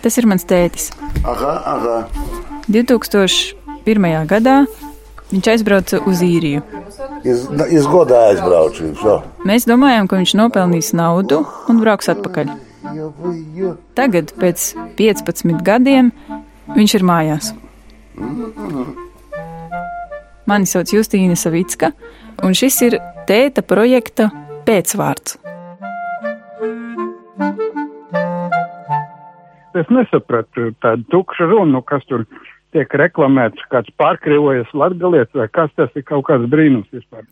Tas ir mans tētis. Aha, aha. 2001. gadā viņš aizbrauca uz īriju. Iz, iz godā aizbraucu. So. Mēs domājām, ka viņš nopelnīs naudu un brauks atpakaļ. Tagad, pēc 15 gadiem, viņš ir mājās. Mani sauc Justīna Savicka, un šis ir tēta projekta pēcvārds. Es nesapratu tādu tukšu runu, kas tur tiek reklamēts, kāds pārkrivojas latgalietis, vai kas tas ir kaut kāds brīnums vispār.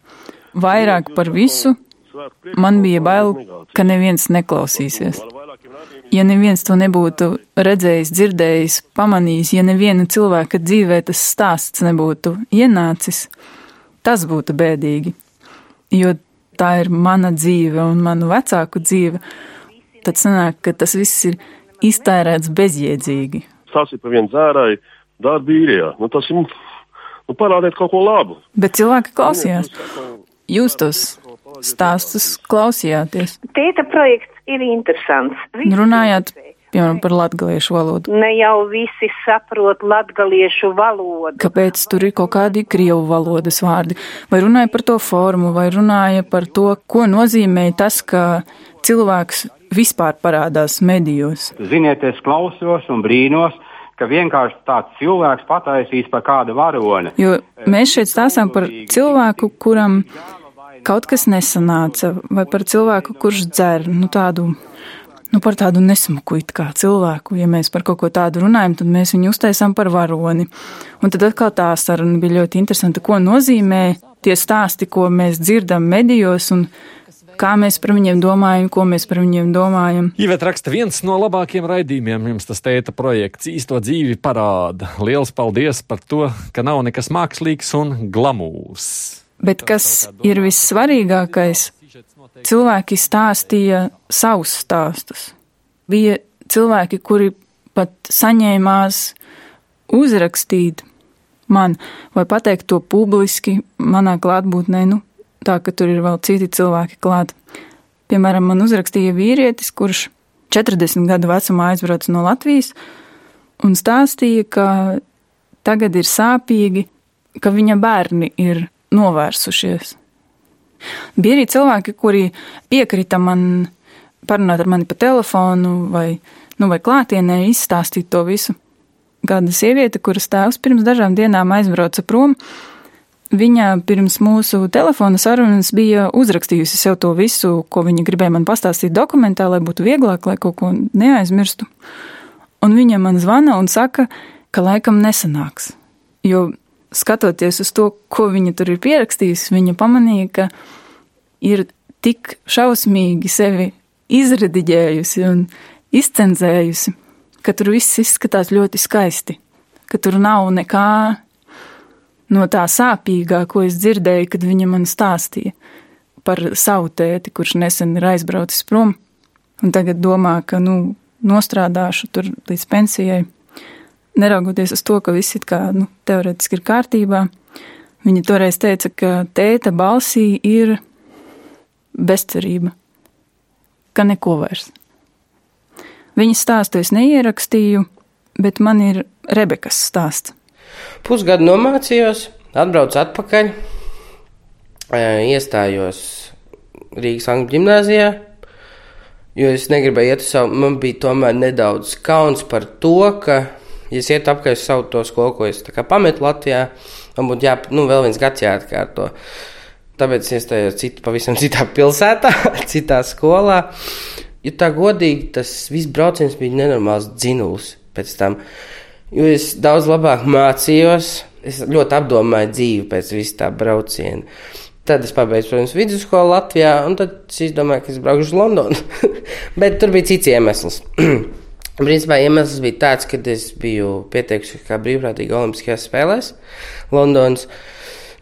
Vairāk par visu man bija bail, ka neviens neklausīsies. Ja neviens to nebūtu redzējis, dzirdējis, pamanījis, ja neviena cilvēka dzīvē tas stāsts nebūtu ienācis, tas būtu bēdīgi. Jo tā ir mana dzīve un manu vecāku dzīve, tad sanāk, ka tas viss ir iztērēts bezjēdzīgi. Sācis par vienu dzērāju darbu īrijā. Nu, tas ir, nu, parādiet kaut ko labu. Bet cilvēki klausījās. Jūs tos stāstus klausījāties. Tēta projekts ir interesants. Visi Runājāt, piemēram, par latgaliešu valodu. Ne jau visi saprot latgaliešu valodu. Kāpēc tur ir kaut kādi krievu valodas vārdi? Vai runāja par to formu, vai runāja par to, ko nozīmē tas, ka cilvēks vispār parādās medijos? Ziniet, es klausos un brīnos, ka vienkārši tāds cilvēks pataisīs par kādu varoni. Jo mēs šeit stāstām par cilvēku, kuram kaut kas nesanāca, vai par cilvēku, kurš dzer nu, tādu. Nu, par tādu nesmuku cilvēku, ja mēs par kaut ko tādu runājam, tad mēs viņu uztaisām par varoni. Un tad atkal tā saruna bija ļoti interesanta, ko nozīmē tie stāsti, ko mēs dzirdam medijos un kā mēs par viņiem domājam, ko mēs par viņiem domājam. Ivet raksta viens no labākiem raidījumiem, jums tas tēta projekts īsto dzīvi parāda. Liels paldies par to, ka nav nekas mākslīgs un glamūrs. Bet kas ir vissvarīgākais? Cilvēki stāstīja savus stāstus. Bija cilvēki, kuri pat saņēmās uzrakstīt man vai pateikt to publiski manā klātbūtnē, nu, tā ka tur ir vēl citi cilvēki klāt. Piemēram, man uzrakstīja vīrietis, kurš 40 gadu vecumā aizbrauca no Latvijas un stāstīja, ka tagad ir sāpīgi, ka viņa bērni ir novērsušies. Bija arī cilvēki, kuri piekrita man parunāt ar mani pa telefonu vai, nu, vai klātienē, izstāstīt to visu. Kāda sieviete, kuras tēvs pirms dažām dienām aizbrauca prom, viņa pirms mūsu telefona sarunas bija uzrakstījusi sev to visu, ko viņa gribēja man pastāstīt dokumentā, lai būtu vieglāk, lai kaut ko neaizmirstu. Un viņa man zvana un saka, ka laikam nesanāks. Jo skatoties uz to, ko viņa tur ir pierakstījusi, viņa pamanīja, ka ir tik šausmīgi sevi izrediģējusi un izcenzējusi, ka tur viss izskatās ļoti skaisti, ka tur nav nekā no tā sāpīgā, ko es dzirdēju, kad viņa man stāstīja par savu tēti, kurš nesen ir aizbraucis prom, un tagad domā, ka, nu, nostrādāšu tur līdz pensijai neraugoties uz to, ka viss it kā nu, teorētiski ir kārtībā, viņa toreiz teica, ka tēta balsī ir bezcerība, ka neko vairs. Viņas stāstu es neierakstīju, bet man ir Rebekas stāsts. Pusgadu nomācījos, atbraucu atpakaļ, iestājos Rīgas Angļu ģimnāzijā, jo es negribēju iet uz savu, man bija tomēr nedaudz kauns par to, ka ja es ietu apkārt savu to skolu, ko es pametu Latvijā, man būtu jā, nu, vēl viens gads jāatkārto. Tāpēc es iestājos citu, pavisam citā pilsētā, citā skolā. Ja tā godīgi, tas viss brauciens bija nenormāls dzinulis pēc tam. Jo es daudz labāk mācījos, es ļoti apdomāju dzīvi pēc visa tā brauciena. Tad es pabeidzu, protams, vidusskolu Latvijā, un tad es izdomāju, ka es braukšu uz Londonu. Bet tur bija cits iemesls. Principā iemesls bija tāds, ka es biju pieteikusies kā brīvprātīgi Olimpiskajās spēlēs Londonas.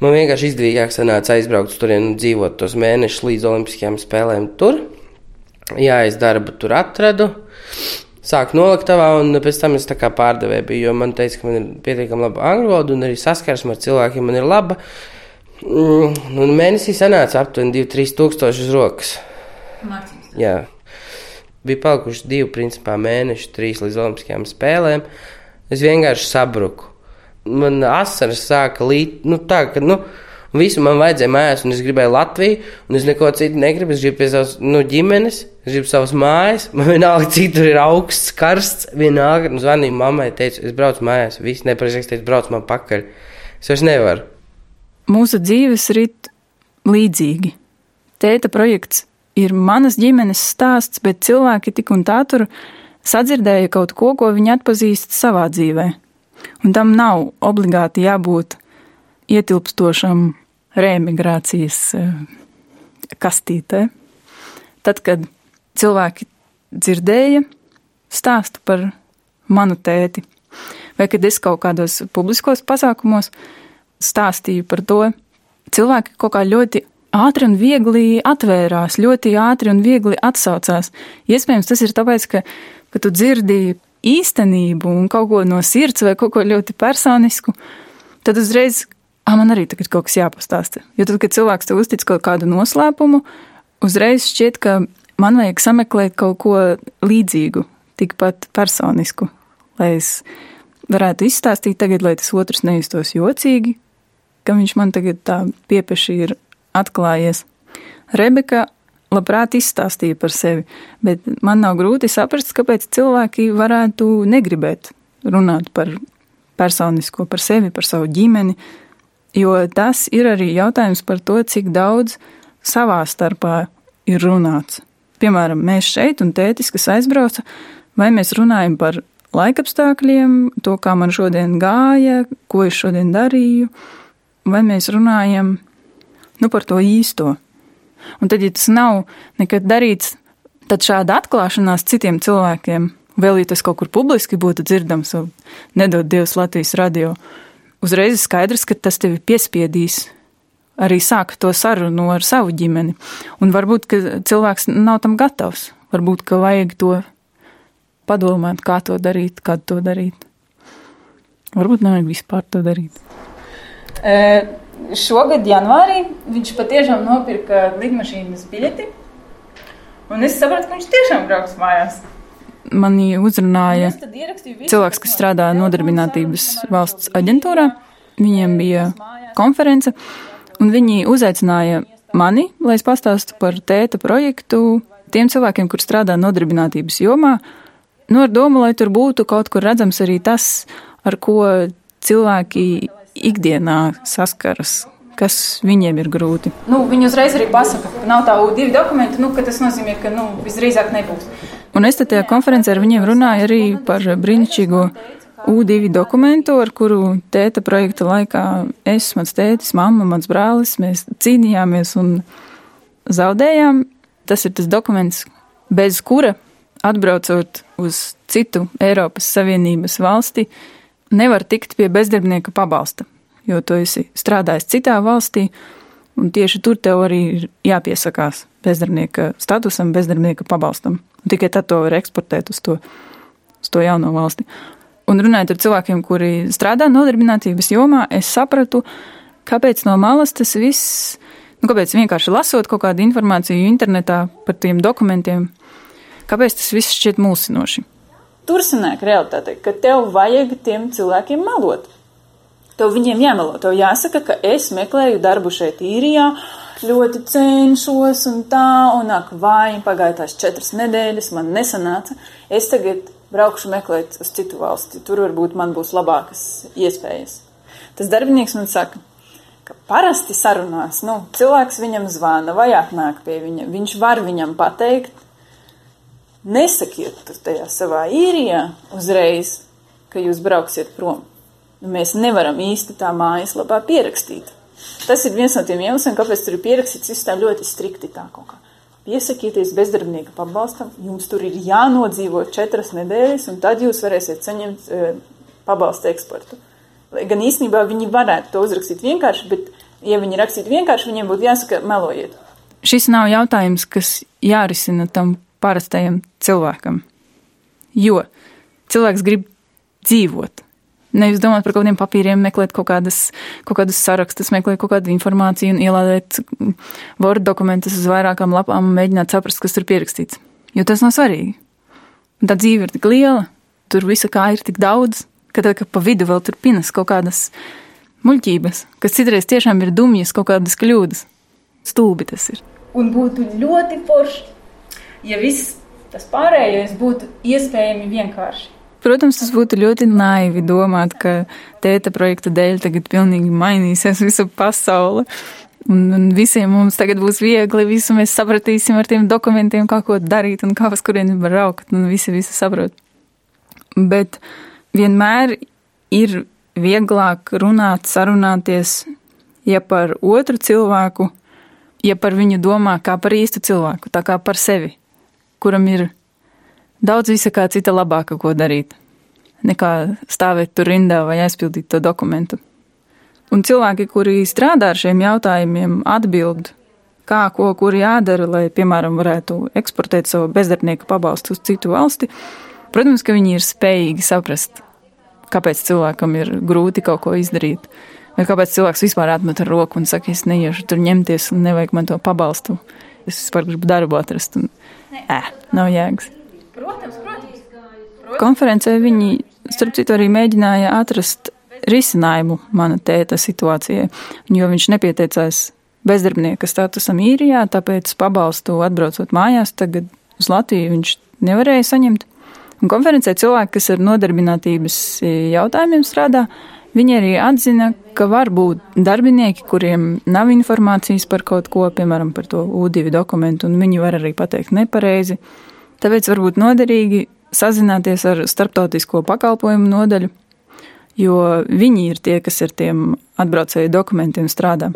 Man vienkārši izdevīgāk sanāca aizbraukt tur un dzīvot tos mēnešus līdz Olimpiskajām spēlēm tur. Jā, es darbu tur atradu. Sāku noliktavā, un pēc tam es tā kā pārdevēju biju, man teica, ka man ir pietiekami laba angļu valoda, un arī saskarsme ar cilvēkiem man ir laba. Mm, un mēnesī sanāca aptuveni 2-3 tūkstoši uz rokas. Mācības. Jā. bija palikuši divi, principā, mēneši, trīs līdz Olimpiskajām spēlēm. Es vienkārši sabruku. Man asaras sāka līt, nu tā, ka, nu, visu man vajadzēja mājās, un es gribēju Latviju, un es neko citu negribu. Es gribu pie savas nu, ģimenes, es gribu savas mājas. Man vienalga, cik tur ir augsts, karsts. Vienalga, un zvanīju mammai, teicu, es braucu mājās. Viss nepareizi, teicu, brauc man pakaļ. Es vairs nevaru. Mūsu dzīves rit līdzīgi. Tēta projekts ir manas ģimenes stāsts, bet cilvēki tik un tā tur sadzirdēja kaut ko, ko viņi atpazīst savā dzīvē. Un tam nav obligāti jābūt ietilpstošam reemigrācijas eh, kastītē. Tad, kad cilvēki dzirdēja stāstu par manu tēti, vai kad es kaut kādos publiskos pasākumos stāstīju par to, cilvēki kaut kā ļoti ātri un viegli atvērās, ļoti ātri un viegli atsaucās. Iespējams, tas ir tāpēc, ka, ka tu dzirdi īstenību un kaut ko no sirds vai kaut ko ļoti personisku, tad uzreiz, ah, man arī tagad kaut kas jāpastāsta. Jo tad, kad cilvēks tev uztic kaut kādu noslēpumu, uzreiz šķiet, ka man vajag sameklēt kaut ko līdzīgu, tikpat personisku, lai es varētu izstāstīt tagad, lai tas otrs nejustos jocīgi, ka viņš man tagad tā piepeši ir atklājies. Rebeka labprāt izstāstīja par sevi, bet man nav grūti saprast, kāpēc cilvēki varētu negribēt runāt par personisko, par sevi, par savu ģimeni, jo tas ir arī jautājums par to, cik daudz savā starpā ir runāts. Piemēram, mēs šeit un tētis, kas aizbrauca, vai mēs runājam par laikapstākļiem, to, kā man šodien gāja, ko es šodien darīju, vai mēs runājam nu, par to īsto. Un tad, ja tas nav nekad darīts, tad šāda atklāšanās citiem cilvēkiem, vēl ja tas kaut kur publiski būtu dzirdams, nedod Dievs Latvijas radio, uzreiz ir skaidrs, ka tas tevi piespiedīs arī sākt to sarunu ar savu ģimeni. Un varbūt, cilvēks nav tam gatavs. Varbūt, vajag to padomāt, kā to darīt, kad to darīt. Varbūt nevajag vispār to darīt. E šogad, janvārī, viņš patiešām nopirka lidmašīnas biļeti. Un es sapratu, ka viņš tiešām brauks mājās. Mani uzrunāja cilvēks, kas strādā nodarbinātības valsts aģentūrā. Viņiem bija konference, un viņi uzaicināja mani, lai es pastāstu par tēta projektu tiem cilvēkiem, kur strādā nodarbinātības jomā. Nu, ar domu, lai tur būtu kaut kur redzams arī tas, ar ko cilvēki ikdienā saskaras, kas viņiem ir grūti. Nu, viņi uzreiz arī pasaka, ka nav tādu divu dokumentu, nu, ka tas nozīmē, ka nu, visdrīzāk nebūs. Un es tajā konferencē ar viņiem runāju arī par brīnišķīgo U2 dokumentu, ar kuru tēta projekta laikā es, mans tētis, mamma, mans brālis, mēs cīnījāmies un zaudējām. Tas ir tas dokuments, bez kura atbraucot uz citu Eiropas Savienības valsti, nevar tikt pie bezdarbnieka pabalsta, jo tu esi strādājis citā valstī, un tieši tur tev arī ir jāpiesakās bezdarbnieka statusam, bezdarbnieka pabalstam. Un tikai tad to var eksportēt uz to, uz to jauno valsti. Un runājot ar cilvēkiem, kuri strādā nodarbinātības jomā, es sapratu, kāpēc no malas tas viss, nu, kāpēc vienkārši lasot kaut kādu informāciju internetā par tiem dokumentiem, kāpēc tas viss šķiet mulsinoši. Tur sanāk realitāte, ka tev vajag tiem cilvēkiem melot. Tev viņiem jāmelo. Tev jāsaka, ka es meklēju darbu šeit īrijā, ļoti cenšos un tā, un ak, vai pagāja tās četras nedēļas, man nesanāca. Es tagad braukšu meklēt uz citu valsti. Tur varbūt man būs labākas iespējas. Tas darbinieks man saka, ka parasti sarunās, nu, cilvēks viņam zvana vai atnāk pie viņa. Viņš var viņam pateikt, nesakiet tur tajā savā īrijā uzreiz, ka jūs brauksiet prom. Mēs nevaram īsti tā mājaslapā pierakstīt. Tas ir viens no tiem iemesliem, kāpēc tur ir pierakstīts tā ļoti strikti tā kaut kā. Piesakieties bezdarbnieka pabalstam, jums tur ir jānodzīvo četras nedēļas, un tad jūs varēsiet saņemt e, pabalstu eksportu. Lai gan īstenībā viņi varētu to uzrakstīt vienkārši, bet, ja viņi rakstītu vienkārši, viņiem būtu jāsaka, melojiet. Šis nav jautājums, kas jārisina tam parastajam cilvēkam. Jo cilvēks grib dzīvot. Nevis domāt par kaut kādiem papīriem, meklēt kaut kādas, kaut kādas sarakstus, meklēt kaut kādu informāciju un ielādēt Word dokumentus uz vairākām lapām un mēģināt saprast, kas tur pierakstīts. jo tas nav svarīgi. Tā dzīve ir tik liela, tur visa kā ir tik daudz, ka tad, ka pa vidu vēl tur pinas kaut kādas muļķības, kas citreiz tiešām ir dumjas, kaut kādas kļūdas. Stulbi tas ir. Un būtu ļoti forši, ja viss tas pārējais būtu iespējami vienkārši. Protams, tas būtu ļoti naivi domāt, ka tēta projekta dēļ tagad pilnīgi mainīsies visa pasaule. Un, un visiem mums tagad būs viegli, visu mēs sapratīsim ar tiem dokumentiem, kā ko darīt un kā uz kurieni var raukt, un visi visu saprot. Bet vienmēr ir vieglāk runāt, sarunāties, ja par otru cilvēku, ja par viņu domā kā par īstu cilvēku, tā kā par sevi, kuram ir daudz visa kā cita labāka, ko darīt, nekā stāvēt tur rindā vai aizpildīt to dokumentu. Un cilvēki, kuri strādā ar šiem jautājumiem, atbild, kā, ko, kur jādara, lai, piemēram, varētu eksportēt savu bezdarbnieku pabalstu uz citu valsti, protams, ka viņi ir spējīgi saprast, kāpēc cilvēkam ir grūti kaut ko izdarīt. Vai kāpēc cilvēks vispār atmet roku un saka, es neiešu tur ņemties un nevajag man to pabalstu. Es vispār gribu darbu atrast. Un, ē, nav jēgas. Protams, protams. protams. Konferencē viņi, starp citu, arī mēģināja atrast risinājumu mana tēta situācijai, jo viņš nepieteicās bezdarbnieka statusam īrijā, tāpēc pabalstu atbraucot mājās, tagad uz Latviju viņš nevarēja saņemt. Un konferencē cilvēki, kas ar nodarbinātības jautājumiem strādā, viņi arī atzina, ka var būt darbinieki, kuriem nav informācijas par kaut ko, piemēram, par to U2 dokumentu, un viņi var arī pateikt nepareizi. Tāpēc varbūt noderīgi sazināties ar starptautisko pakalpojumu nodaļu, jo viņi ir tie, kas ar tiem atbraucēju dokumentiem strādā.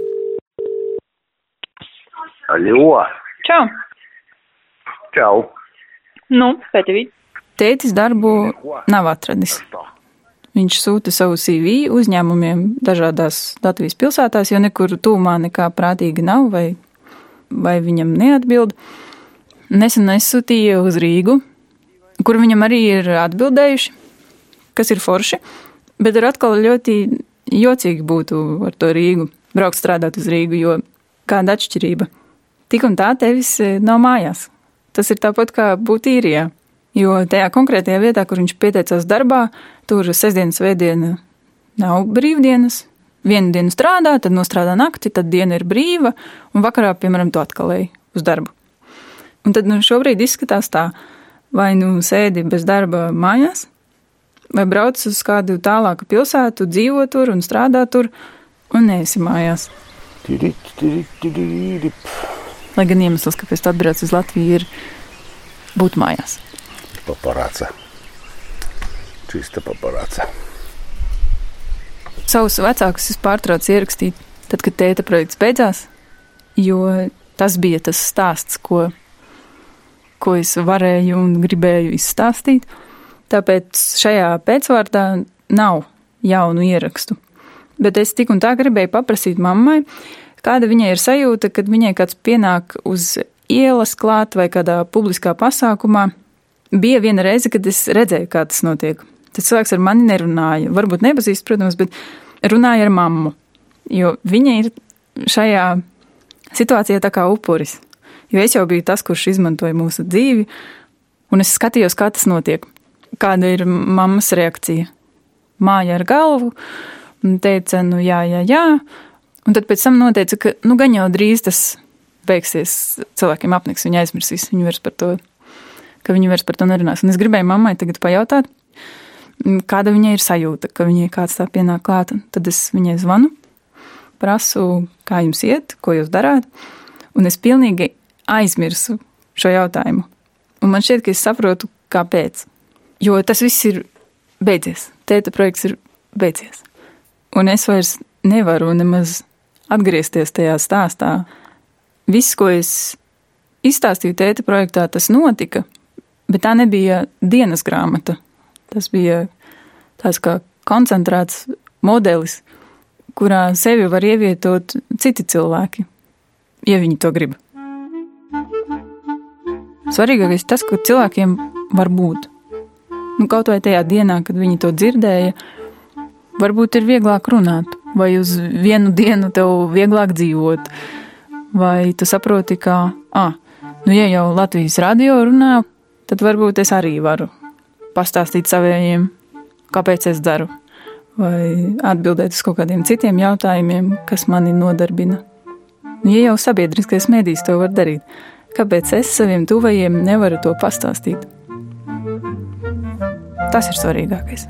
Aļo! Čau! Čau! Nu, pētījī. Tētis darbu nav atradis. Viņš sūta savu CV uzņēmumiem dažādās Latvijas pilsētās, jo nekur tūmā nekā prātīga nav vai, vai viņam neatbild. Nesen aizsūtīja uz Rīgu, kur viņam arī ir atbildējuši, kas ir forši, bet ir atkal ļoti jocīgi būtu ar to Rīgu, braukt strādāt uz Rīgu, jo kāda atšķirība? Tik un tā tevis nav mājās. Tas ir tāpat kā būt īrijā. Jo tajā konkrētajā vietā, kur viņš pieteicās darbā, tur sestdienas vēdiena nav brīvdienas. Vienu dienu strādā, tad nostrādā nakti, tad diena ir brīva, un vakarā, piemēram, tu atkal ej uz darbu. Un tad nu, šobrīd izskatās tā, vai nu sēdi bez darba mājās, vai brauc uz kādu tālāku pilsētu, dzīvo tur un strādā tur, un neesi mājās. Tirit, tirit, tirit. Lai gan iemesls, kāpēc tu atbrauc uz Latviju, ir būt mājās. Paparāca. Čista paparāca. Savus vecākus es pārtraucu ierakstīt, tad, kad tēta projekts beidzās, jo tas bija tas stāsts, ko, ko es varēju un gribēju izstāstīt. Tāpēc šajā pēcvārdā nav jaunu ierakstu. Bet es tik un tā gribēju paprasīt mammai, kāda viņai ir sajūta, kad viņai kāds pienāk uz ielas klāt vai kādā publiskā pasākumā. Bija viena reize, kad es redzēju, kā tas notiek. Tas cilvēks ar mani nerunāja. Varbūt nepazīst, protams, bet runāja ar mammu. Jo viņa ir šajā situācijā tā kā upuris. Jo es jau biju tas, kurš izmantoja mūsu dzīvi, un es skatījos, kā tas notiek. Kāda ir mammas reakcija? Māja ar galvu, un teica, nu jā, jā, jā. Un tad pēc tam noteica, ka, nu, gan jau drīz tas beigsies, cilvēkiem apniks, viņi aizmirsīs, viņi vairs par to, ka viņi vairs par to nerunās. Un es gribēju mammai tagad pajautāt, kāda viņai ir sajūta, ka viņai kāds tā pienāk klāt. Tad es viņai zvanu, prasu, kā jums iet, ko jūs darāt, un es pilnīgi aizmirsu šo jautājumu. Un man šķiet, ka es saprotu, kāpēc. Jo tas viss ir beidzies. Tēta projekts ir beidzies. Un es vairs nevaru nemaz atgriezties tajā stāstā. Viss, ko es izstāstīju tēta projektā, tas notika, bet tā nebija dienas grāmata. Tas bija tāds kā koncentrēts modelis, kurā sevi var ievietot citi cilvēki, ja viņi to grib. Svarīgākais tas, ka cilvēkiem var būt. Nu, kaut vai tajā dienā, kad viņi to dzirdēja, varbūt ir vieglāk runāt, vai uz vienu dienu tev vieglāk dzīvot, vai tu saproti, ka, ah, Nu, ja jau Latvijas radio runā, tad varbūt es arī varu pastāstīt saviem, kāpēc es daru, vai atbildēt uz kaut kādiem citiem jautājumiem, kas mani nodarbina. Nu, ja jau sabiedriskais mēdījis to var darīt, kāpēc es saviem tuvajiem nevaru to pastāstīt? Tas ir svarīgākais.